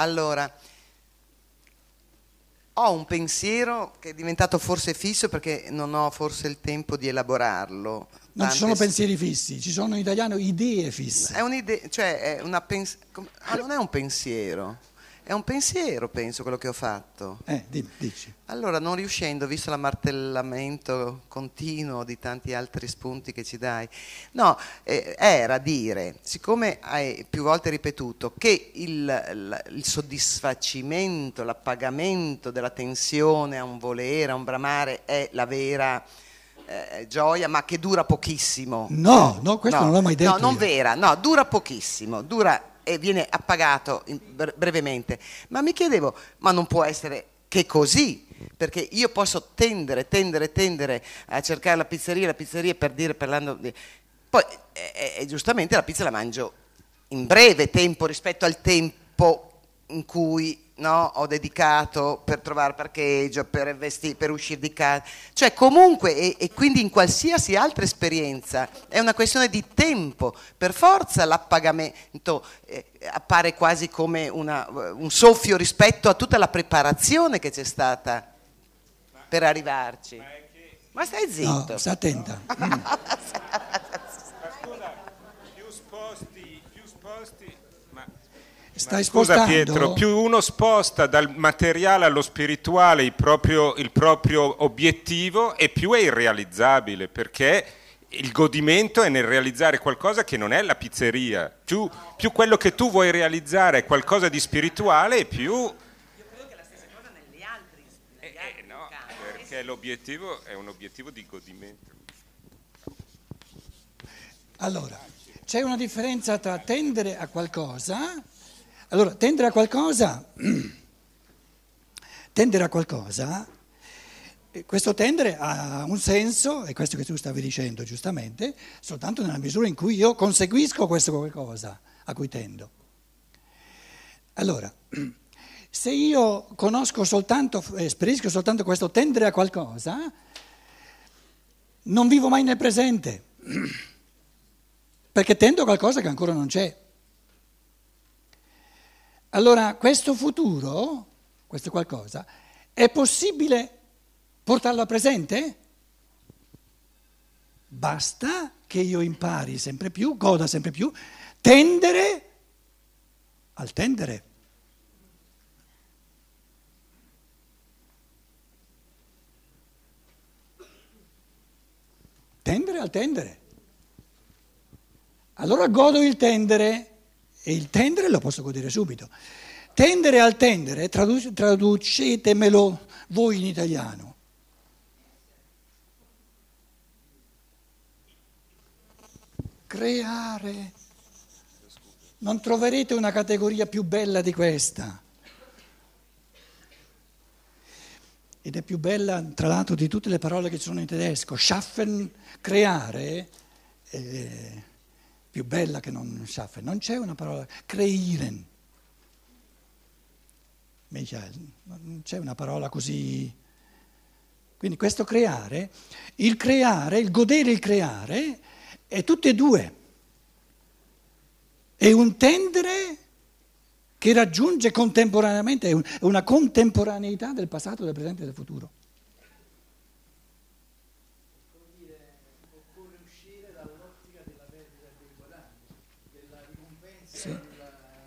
Allora, ho un pensiero che è diventato forse fisso perché non ho forse il tempo di elaborarlo. Non Tante ci sono pensieri fissi, ci sono in italiano idee fisse. È un'idea, cioè è una pens- ah, non è un pensiero, è un pensiero, penso, quello che ho fatto. Eh, dici. Allora, non riuscendo, visto l'ammartellamento continuo di tanti altri spunti che ci dai, no, eh, era dire, siccome hai più volte ripetuto che il, il- soddisfacimento, l'appagamento della tensione a un volere, a un bramare è la vera eh, gioia, ma che dura pochissimo. No, no, questo non l'ho mai detto No, non io. vera, no, dura pochissimo, dura e viene appagato brevemente. Ma mi chiedevo, ma non può essere che così? Perché io posso tendere, tendere, tendere a cercare la pizzeria, la pizzeria per dire, parlando di... Poi, eh, eh, giustamente, la pizza la mangio in breve tempo rispetto al tempo in cui no, ho dedicato per trovare parcheggio, per, vesti- per uscire di casa. Cioè comunque, e, e quindi in qualsiasi altra esperienza, è una questione di tempo. Per forza l'appagamento eh, appare quasi come una- un soffio rispetto a tutta la preparazione che c'è stata per arrivarci. Ma stai zitto. No, sta attenta. Mm. Scusa, più sposti, più sposti, ma Stai Scusa spostando? Pietro, più uno sposta dal materiale allo spirituale il proprio, il proprio obiettivo e più è irrealizzabile perché il godimento è nel realizzare qualcosa che non è la pizzeria. Più, più quello che tu vuoi realizzare è qualcosa di spirituale e più... Eh, eh, no, perché l'obiettivo è un obiettivo di godimento. Allora, c'è una differenza tra tendere a qualcosa. Allora, tendere a qualcosa, tendere a qualcosa, eh, questo tendere ha un senso, e questo che tu stavi dicendo giustamente, soltanto nella misura in cui io conseguisco questo qualcosa a cui tendo. Allora, se io conosco soltanto, esperisco soltanto questo tendere a qualcosa, non vivo mai nel presente perché tendo a qualcosa che ancora non c'è. Allora, questo futuro, questo qualcosa, è possibile portarlo a presente? Basta che io impari sempre più, goda sempre più, tendere al tendere. Tendere al tendere. Allora godo il tendere e il tendere lo posso godere subito. Tendere al tendere, tradu- traducetemelo voi in italiano. Creare. Non troverete una categoria più bella di questa. Ed è più bella, tra l'altro, di tutte le parole che ci sono in tedesco. Schaffen, creare, è più bella che non schaffen. Non c'è una parola, kreieren. Michael, non c'è una parola così. Quindi questo creare, il creare, il godere il creare, è tutte e due. È un tendere che raggiunge contemporaneamente, è una contemporaneità del passato, del presente e del futuro.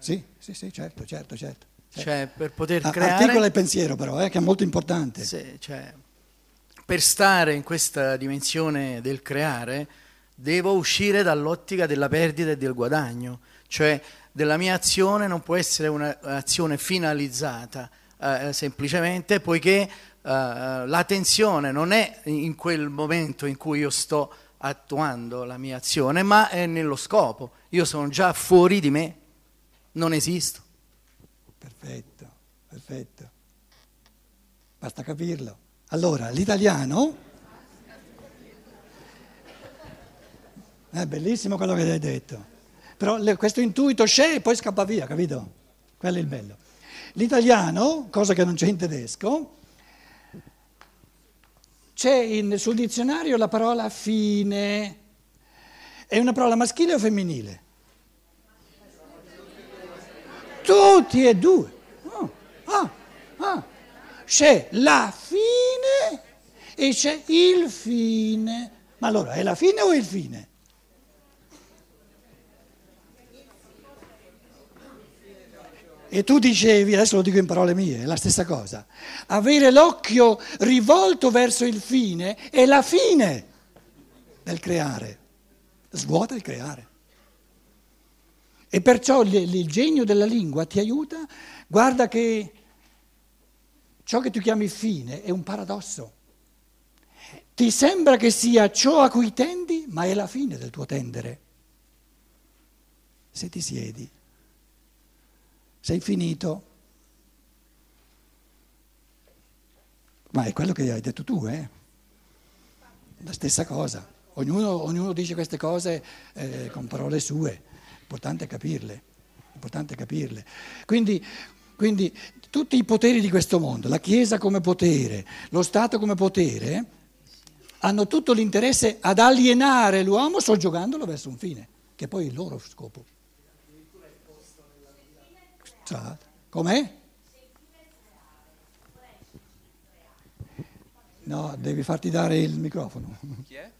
Sì, sì, sì, certo, certo, certo. Cioè, per poter Ah, creare... Articola il pensiero però, eh, che è molto importante. Sì, cioè, per stare in questa dimensione del creare, devo uscire dall'ottica della perdita e del guadagno, cioè della mia azione non può essere un'azione finalizzata eh, semplicemente poiché eh, la tensione non è in quel momento in cui io sto attuando la mia azione, ma è nello scopo. Io sono già fuori di me, non esisto. Perfetto, perfetto. Basta capirlo. Allora, l'italiano... È bellissimo quello che hai detto. Però le- questo intuito c'è e poi scappa via, capito? Quello è il bello. L'italiano, cosa che non c'è in tedesco, c'è in- sul dizionario la parola fine. È una parola maschile o femminile? Tutti e due. c'è la fine e c'è il fine. Ma allora è la fine o il fine? E tu dicevi, adesso lo dico in parole mie, è la stessa cosa. Avere l'occhio rivolto verso il fine è la fine del creare. Svuota il creare. E perciò il, genio della lingua ti aiuta. Guarda che ciò che tu chiami fine è un paradosso. Ti sembra che sia ciò a cui tendi, ma è la fine del tuo tendere. Se ti siedi sei finito. Ma è quello che hai detto tu, eh? La stessa cosa. Ognuno, ognuno dice queste cose eh, con parole sue, importante capirle, importante capirle. Quindi, quindi tutti i poteri di questo mondo, la Chiesa come potere, lo Stato come potere, hanno tutto l'interesse ad alienare l'uomo soggiogandolo verso un fine, che è poi il loro scopo. Com'è? No, devi farti dare il microfono. Chi è?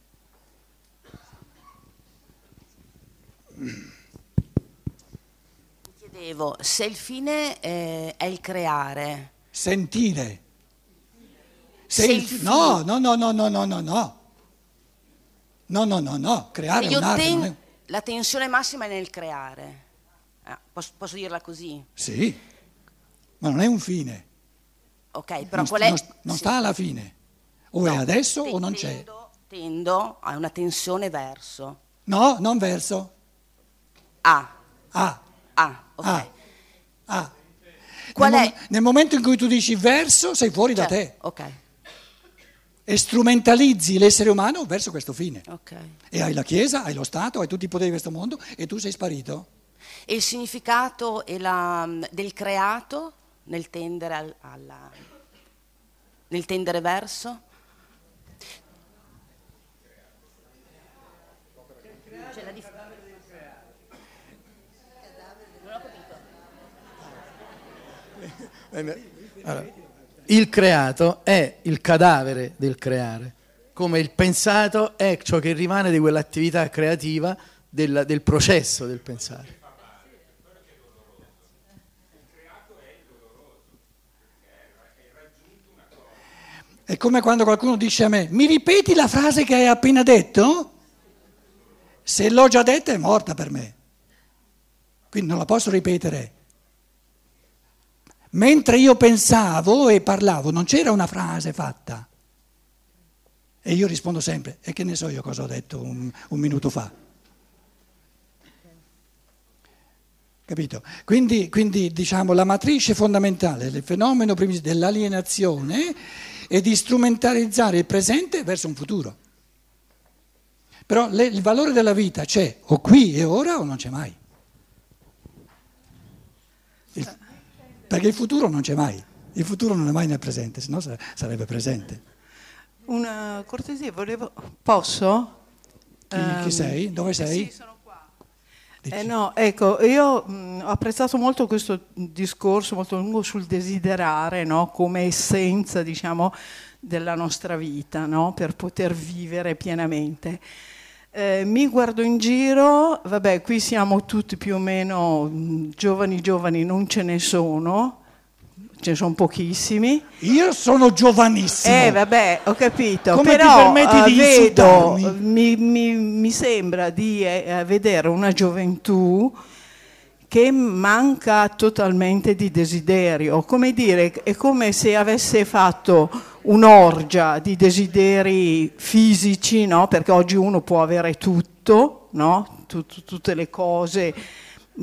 Chiedevo se il fine eh, è il creare. Sentire. Se se il, il no, no, no, no, no, no, no, no. No, no, no, no, creare è un'arte. Ten- è... La tensione massima è nel creare. Ah, posso, posso, dirla così? Sì, ma non è un fine. Ok, però non, qual è? Non, non sì. sta alla fine. O no, è adesso o non c'è. Tendo a una tensione verso. No, non verso. A. A. A, ok. A. A. Qual nel, è? Mom- nel momento in cui tu dici verso, sei fuori certo, da te. Ok. E strumentalizzi l'essere umano verso questo fine. Ok. E hai la Chiesa, hai lo Stato, hai tutti i poteri di questo mondo e tu sei sparito. E il significato la, del creato nel tendere, al, alla, nel tendere verso? C'è la dif- non ho capito. Allora, il creato è il cadavere del creare, come il pensato è ciò che rimane di quell'attività creativa del, del processo del pensare. È come quando qualcuno dice a me, mi ripeti la frase che hai appena detto? Se l'ho già detta è morta per me. Quindi non la posso ripetere. Mentre io pensavo e parlavo non c'era una frase fatta. E io rispondo sempre, e che ne so io cosa ho detto un, un minuto fa. Capito? Quindi, quindi diciamo la matrice fondamentale del fenomeno dell'alienazione e di strumentalizzare il presente verso un futuro. Però le, il valore della vita c'è o qui e ora o non c'è mai. Il, perché il futuro non c'è mai, il futuro non è mai nel presente, se no sarebbe presente. Una cortesia, volevo... Posso? Chi, um, chi sei? Dove sei? Sì, sono eh no, ecco, io mh, ho apprezzato molto questo discorso molto lungo sul desiderare no? come essenza, diciamo, della nostra vita, no? per poter vivere pienamente. Eh, mi guardo in giro, vabbè, qui siamo tutti più o meno mh, giovani, giovani non ce ne sono, ce ne sono pochissimi. Io sono giovanissimo. Eh, vabbè, ho capito. Come Però, ti permetti di vedo, mi, mi, mi, sembra di eh, vedere una gioventù che manca totalmente di desiderio. Come dire, è come se avesse fatto un'orgia di desideri fisici, no? Perché oggi uno può avere tutto, no? Tut, tutte le cose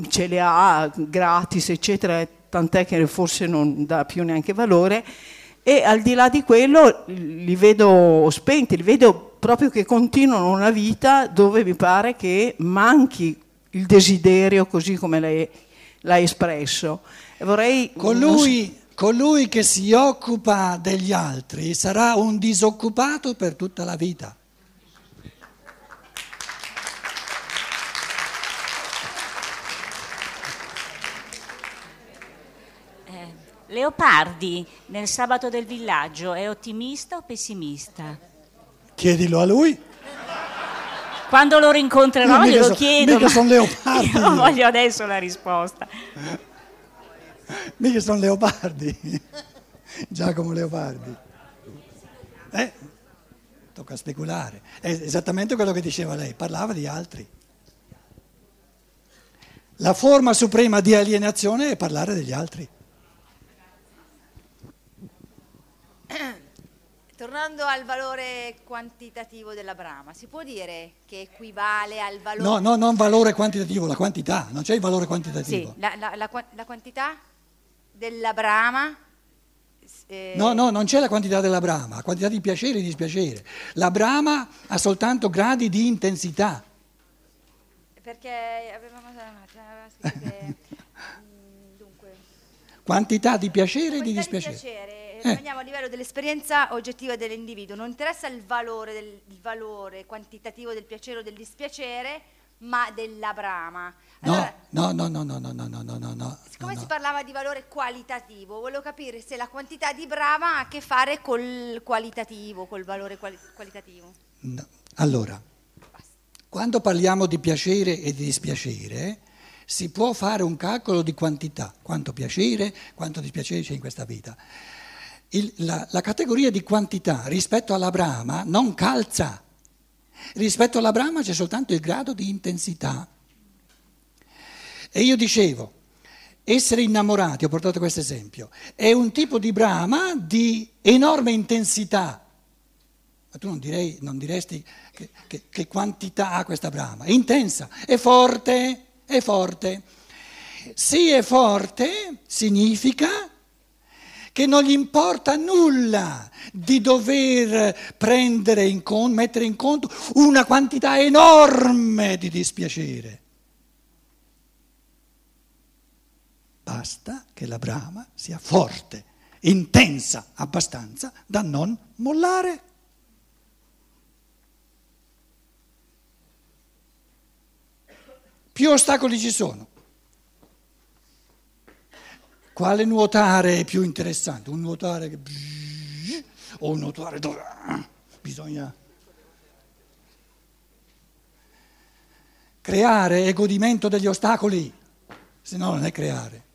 ce le ha gratis, eccetera tant'è che forse non dà più neanche valore, e al di là di quello li vedo spenti, li vedo proprio che continuano una vita dove mi pare che manchi il desiderio così come lei l'ha espresso. Vorrei, colui, colui che si occupa degli altri sarà un disoccupato per tutta la vita. Leopardi nel sabato del villaggio è ottimista o pessimista? Chiedilo a lui. Quando lo rincontrerò glielo so- chiedo. mica ma son leopardi Io io. voglio adesso la risposta. Mica sono leopardi. Giacomo Leopardi. Eh, tocca speculare. È esattamente quello che diceva lei, parlava di altri. La forma suprema di alienazione è parlare degli altri. Tornando al valore quantitativo della brama, si può dire che equivale al valore... No, no, non valore quantitativo, la quantità, non c'è il valore quantitativo. Sì, la, la- la la quantità della brama... eh, No, no, non c'è la quantità della brama, la quantità di piacere e di dispiacere. La brama ha soltanto gradi di intensità. Perché avevamo... aveva scritto che, mm, dunque... Quantità di piacere e di dispiacere. piacere, eh, rimaniamo a livello dell'esperienza oggettiva dell'individuo, non interessa il valore, del, il valore quantitativo del piacere o del dispiacere, ma della brama. Allora, No, no, no, no, no, no, no, no, no, no. Siccome no, si parlava di valore qualitativo, volevo capire se la quantità di brama ha a che fare col qualitativo, col valore quali- qualitativo. No. Allora, quando parliamo di piacere e di dispiacere, si può fare un calcolo di quantità, quanto piacere, quanto dispiacere c'è in questa vita. Il- la, la categoria di quantità rispetto alla brama non calza. Rispetto alla brama c'è soltanto il grado di intensità. E io dicevo, essere innamorati, ho portato questo esempio, è un tipo di brama di enorme intensità. Ma tu non, direi, non diresti che, che- che quantità ha questa brama? È intensa, è forte, è forte. Sì, è forte significa che non gli importa nulla di dover prendere in conto, mettere in conto una quantità enorme di dispiacere. Basta che la brama sia forte, intensa abbastanza da non mollare. Più ostacoli ci sono. Quale nuotare è più interessante? Un nuotare che... o un nuotare dove bisogna... Creare è godimento degli ostacoli, se no non è creare.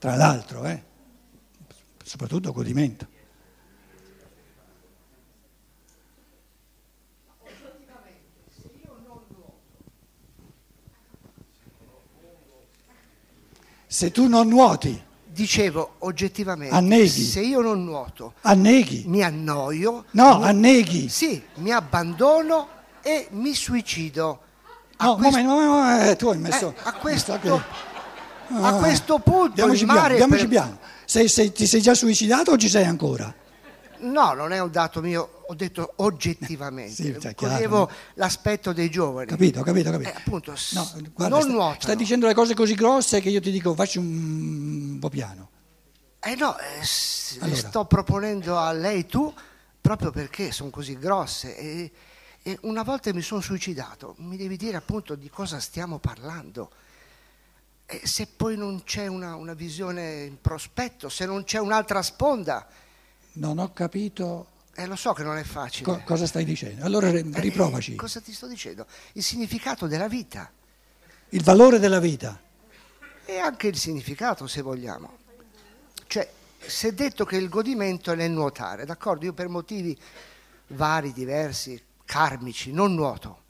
Tra l'altro, eh? soprattutto godimento. Se tu non nuoti, Dicevo oggettivamente, Anneghi. se io non nuoto, anneghi. mi annoio, No, mi- anneghi. sì, mi abbandono e mi suicido. A No, questo- momento, eh, tu hai messo... Eh, a questo- mi che- a questo punto Andiamoci il piano, mare andiamoci per- piano. Sei- sei- ti sei già suicidato o ci sei ancora? No, non è un dato mio, ho detto oggettivamente. Sì, cioè, chiaro, l'aspetto dei giovani. Capito, capito, capito. Eh, appunto, No, guarda, non sta- nuotano. Stai dicendo le cose così grosse che io ti dico facci un, un po' piano. Eh no, eh, Allora. sto proponendo a lei tu proprio perché sono così grosse. E, e una volta mi sono suicidato, mi devi dire appunto di cosa stiamo parlando. E se poi non c'è una, una visione in prospetto, se non c'è un'altra sponda, Non ho capito eh, lo so che non è facile. co- cosa stai dicendo. Allora ri- Eh, riprovaci. cosa ti sto dicendo? Il significato della vita Il valore della vita. e anche il significato, se vogliamo. Cioè, si è detto che il godimento è nel nuotare, d'accordo? Io per motivi vari, diversi, karmici, non nuoto.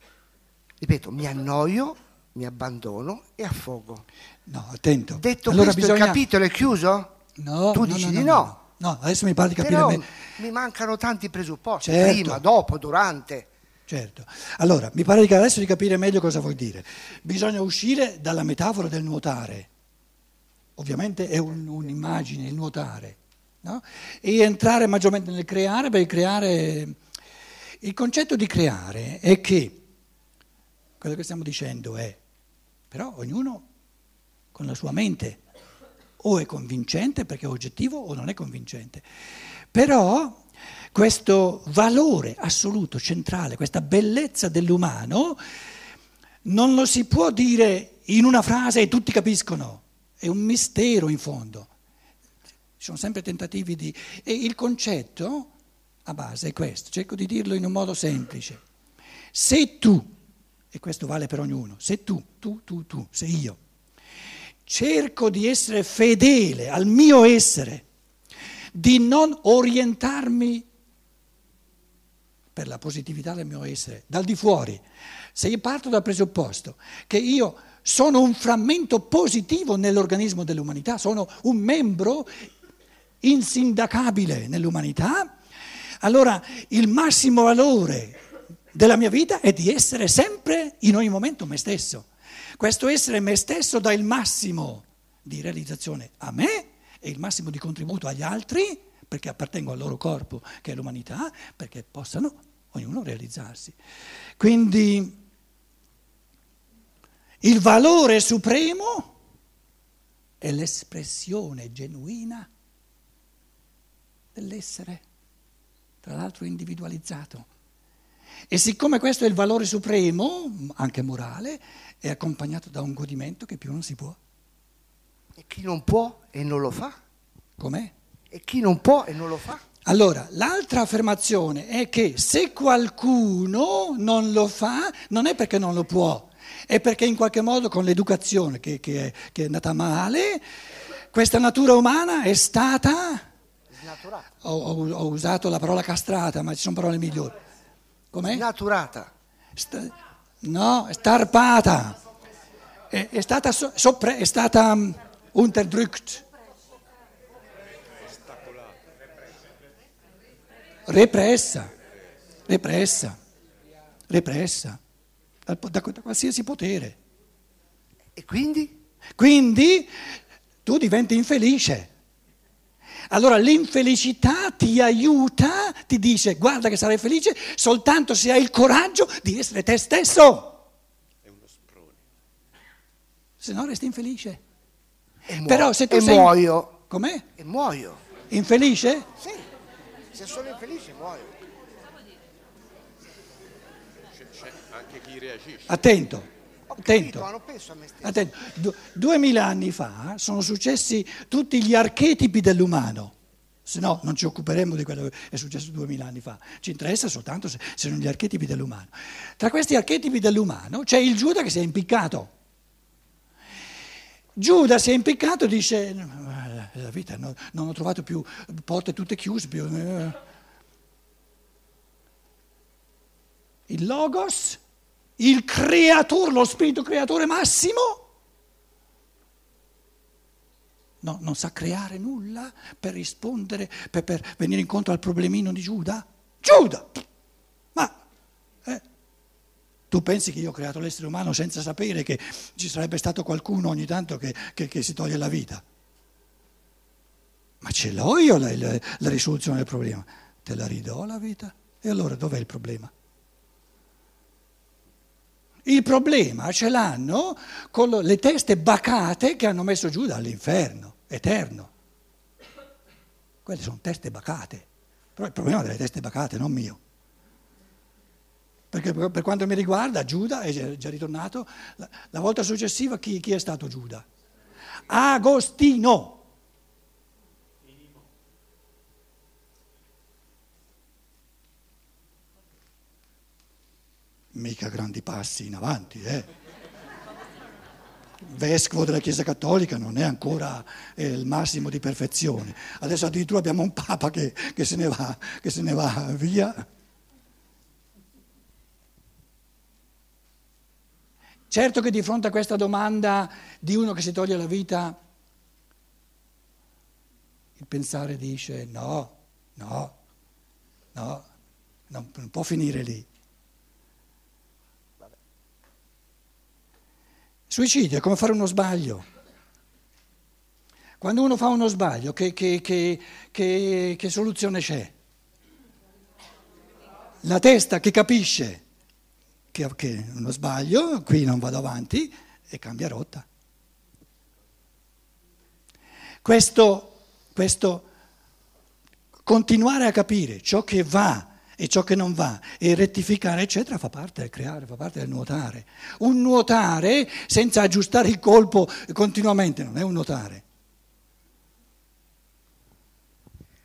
Ripeto, mi annoio, mi abbandono e affogo. No, attento. Detto allora questo, il capitolo è chiuso? No, tu no, dici no, di no, no. adesso mi pare di capire Però me- mi mancano tanti presupposti, Certo. prima, dopo, durante. Certo. Allora, mi pare di- adesso di capire meglio cosa vuoi dire. Bisogna uscire dalla metafora del nuotare. Ovviamente è un- un'immagine, il nuotare. no? E entrare maggiormente nel creare, perché creare... Il concetto di creare è che, quello che stiamo dicendo è, però ognuno con la sua mente o è convincente perché è oggettivo o non è convincente. Però questo valore assoluto, centrale, questa bellezza dell'umano, non lo si può dire in una frase e tutti capiscono. è un mistero in fondo. Ci sono sempre tentativi di... E il concetto a base è questo, cerco di dirlo in un modo semplice. Se tu, e questo vale per ognuno, se tu, tu, tu, tu, se io, cerco di essere fedele al mio essere, di non orientarmi per la positività del mio essere, dal di fuori, se io parto dal presupposto che io sono un frammento positivo nell'organismo dell'umanità, sono un membro insindacabile nell'umanità, allora il massimo valore della mia vita è di essere sempre, in ogni momento, me stesso. Questo essere me stesso dà il massimo di realizzazione a me e il massimo di contributo agli altri, perché appartengo al loro corpo, che è l'umanità, perché possano ognuno realizzarsi. Quindi il valore supremo è l'espressione genuina dell'essere, tra l'altro individualizzato. E siccome questo è il valore supremo, anche morale, è accompagnato da un godimento che più non si può. E chi non può e non lo fa? Com'è? E chi non può e non lo fa? Allora, l'altra affermazione è che se qualcuno non lo fa, non è perché non lo può, è perché in qualche modo con l'educazione che, che, è, che è, andata male, questa natura umana è stata... Ho, ho, ho, usato la parola castrata, ma ci sono parole migliori. Com'è? Snaturata. Sta, no, starpata. È, è stata, sopra, è stata um, unterdrückt. Repressa. Repressa. Repressa da, da, da qualsiasi potere. E quindi? Quindi tu diventi infelice. Allora l'infelicità ti aiuta, ti dice guarda che sarai felice soltanto se hai il coraggio di essere te stesso. È uno sprone. Se no resti infelice. E, muo- Però se tu e sei... muoio. Com'è? E muoio. Infelice? Sì, se sono infelice muoio. anche chi reagisce. Attento. Attento. Attento. Du- duemila anni fa sono successi tutti gli archetipi dell'umano, se no non ci occuperemo di quello che è successo duemila anni fa, ci interessa soltanto se sono gli archetipi dell'umano. Tra questi archetipi dell'umano c'è il Giuda che si è impiccato. Giuda si è impiccato e dice, la vita no, non ho trovato più porte tutte chiuse, più... Eh. il Logos il creatore, lo spirito creatore massimo, no, non sa creare nulla per rispondere, per, per, venire incontro al problemino di Giuda? Giuda! Ma eh, tu pensi che io ho creato l'essere umano senza sapere che ci sarebbe stato qualcuno ogni tanto che, che, che si toglie la vita? Ma ce l'ho io la, la, la risoluzione del problema. Te la ridò la vita? E allora dov'è il problema? Il problema ce l'hanno con le teste bacate che hanno messo giù dall'inferno eterno. Quelle sono teste bacate, però il problema delle teste bacate, non mio. Perché per quanto mi riguarda Giuda è già ritornato, la, volta successiva chi, chi è stato Giuda? Agostino. Mica grandi passi in avanti. Eh. Vescovo della Chiesa Cattolica non è ancora eh, il massimo di perfezione. Adesso addirittura abbiamo un Papa che, che, se, ne va, che se ne va via. Certo che di fronte a questa domanda di uno che si toglie la vita, il pensare dice no, no, no, non, può finire lì. Suicidio è come fare uno sbaglio. Quando uno fa uno sbaglio, che, che, che, che soluzione c'è? La testa che capisce che è uno sbaglio, qui non vado avanti e cambia rotta. Questo, questo continuare a capire ciò che va e ciò che non va e rettificare, eccetera, fa parte del creare, fa parte del nuotare. Un nuotare senza aggiustare il colpo continuamente non è un nuotare.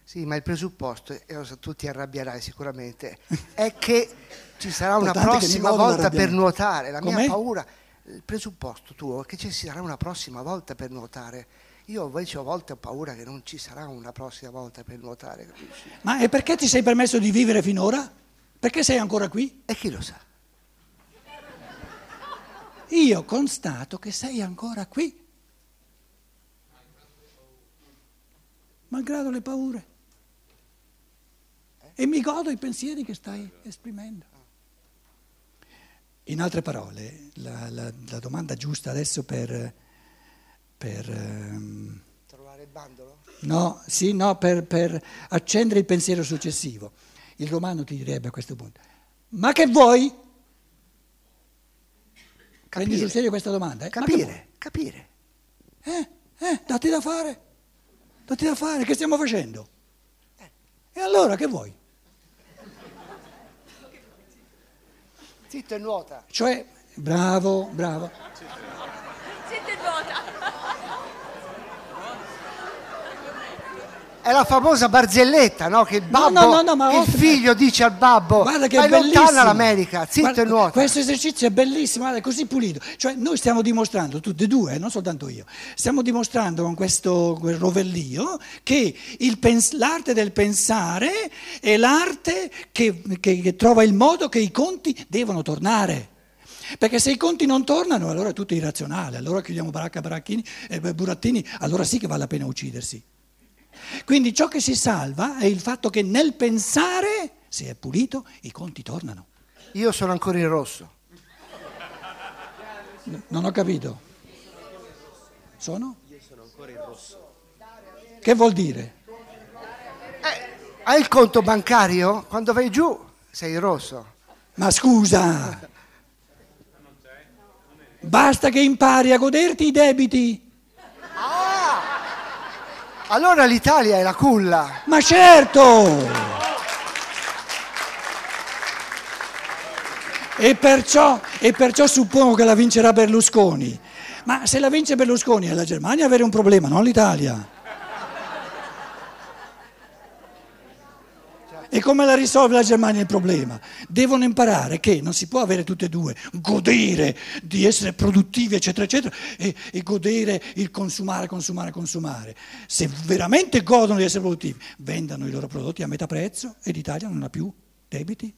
Sì, ma il presupposto, e lo so, tu ti arrabbierai sicuramente, è che ci sarà una prossima volta per nuotare. La Com'è? mia paura, il presupposto tuo è che ci sarà una prossima volta per nuotare. Io invece a volte ho paura che non ci sarà una prossima volta per nuotare, capisci? Ma e perché ti sei permesso di vivere finora? Perché sei ancora qui? E chi lo sa? Io constato che sei ancora qui. Malgrado le paure. E mi godo i pensieri che stai esprimendo. In altre parole, la, la- la domanda giusta adesso per, per, ehm, Trovare il bandolo? no, sì, no, per, per accendere il pensiero successivo. Il romano ti direbbe a questo punto, ma che vuoi? Prendi sul serio questa domanda? eh? Capire, capire. Eh, eh, datti da fare. Datti da fare, che stiamo facendo? E allora che vuoi? Zitto e nuota. Cioè, bravo, bravo. Siete nuota. È la famosa barzelletta, no? Che il babbo, no, no, no, il figlio dice al babbo, Guarda che è bellissimo. lontano all'America, zitto Guarda, e nuota. Questo esercizio è bellissimo, guarda, è così pulito. Cioè, noi stiamo dimostrando, tutti e due, eh, non soltanto io, stiamo dimostrando con questo rovellio che pens- l'arte del pensare è l'arte che, che- che trova il modo che i conti devono tornare. Perché se i conti non tornano, allora è tutto irrazionale, allora chiudiamo baracca, baracchini, eh, burattini, allora sì che vale la pena uccidersi. Quindi ciò che si salva è il fatto che nel pensare, se è pulito, i conti tornano. Io sono ancora in rosso. N- Non ho capito. Sono? Che vuol dire? Hai il conto bancario? Quando vai giù sei in rosso. Ma scusa! Basta che impari a goderti i debiti. Allora l'Italia è la culla. Ma certo! E perciò, e perciò suppongo che la vincerà Berlusconi. Ma se la vince Berlusconi è la Germania avere un problema, non l'Italia. E come la risolve la Germania il problema? Devono imparare che non si può avere tutte e due, godere di essere produttivi, eccetera, eccetera, e, e godere il consumare, consumare, consumare. Se veramente godono di essere produttivi, vendano i loro prodotti a metà prezzo e l'Italia non ha più debiti.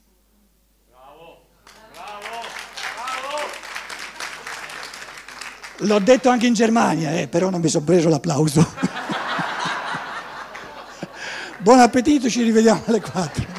L'ho detto anche in Germania, eh, però non mi sono preso l'applauso. Buon appetito, ci rivediamo alle 4.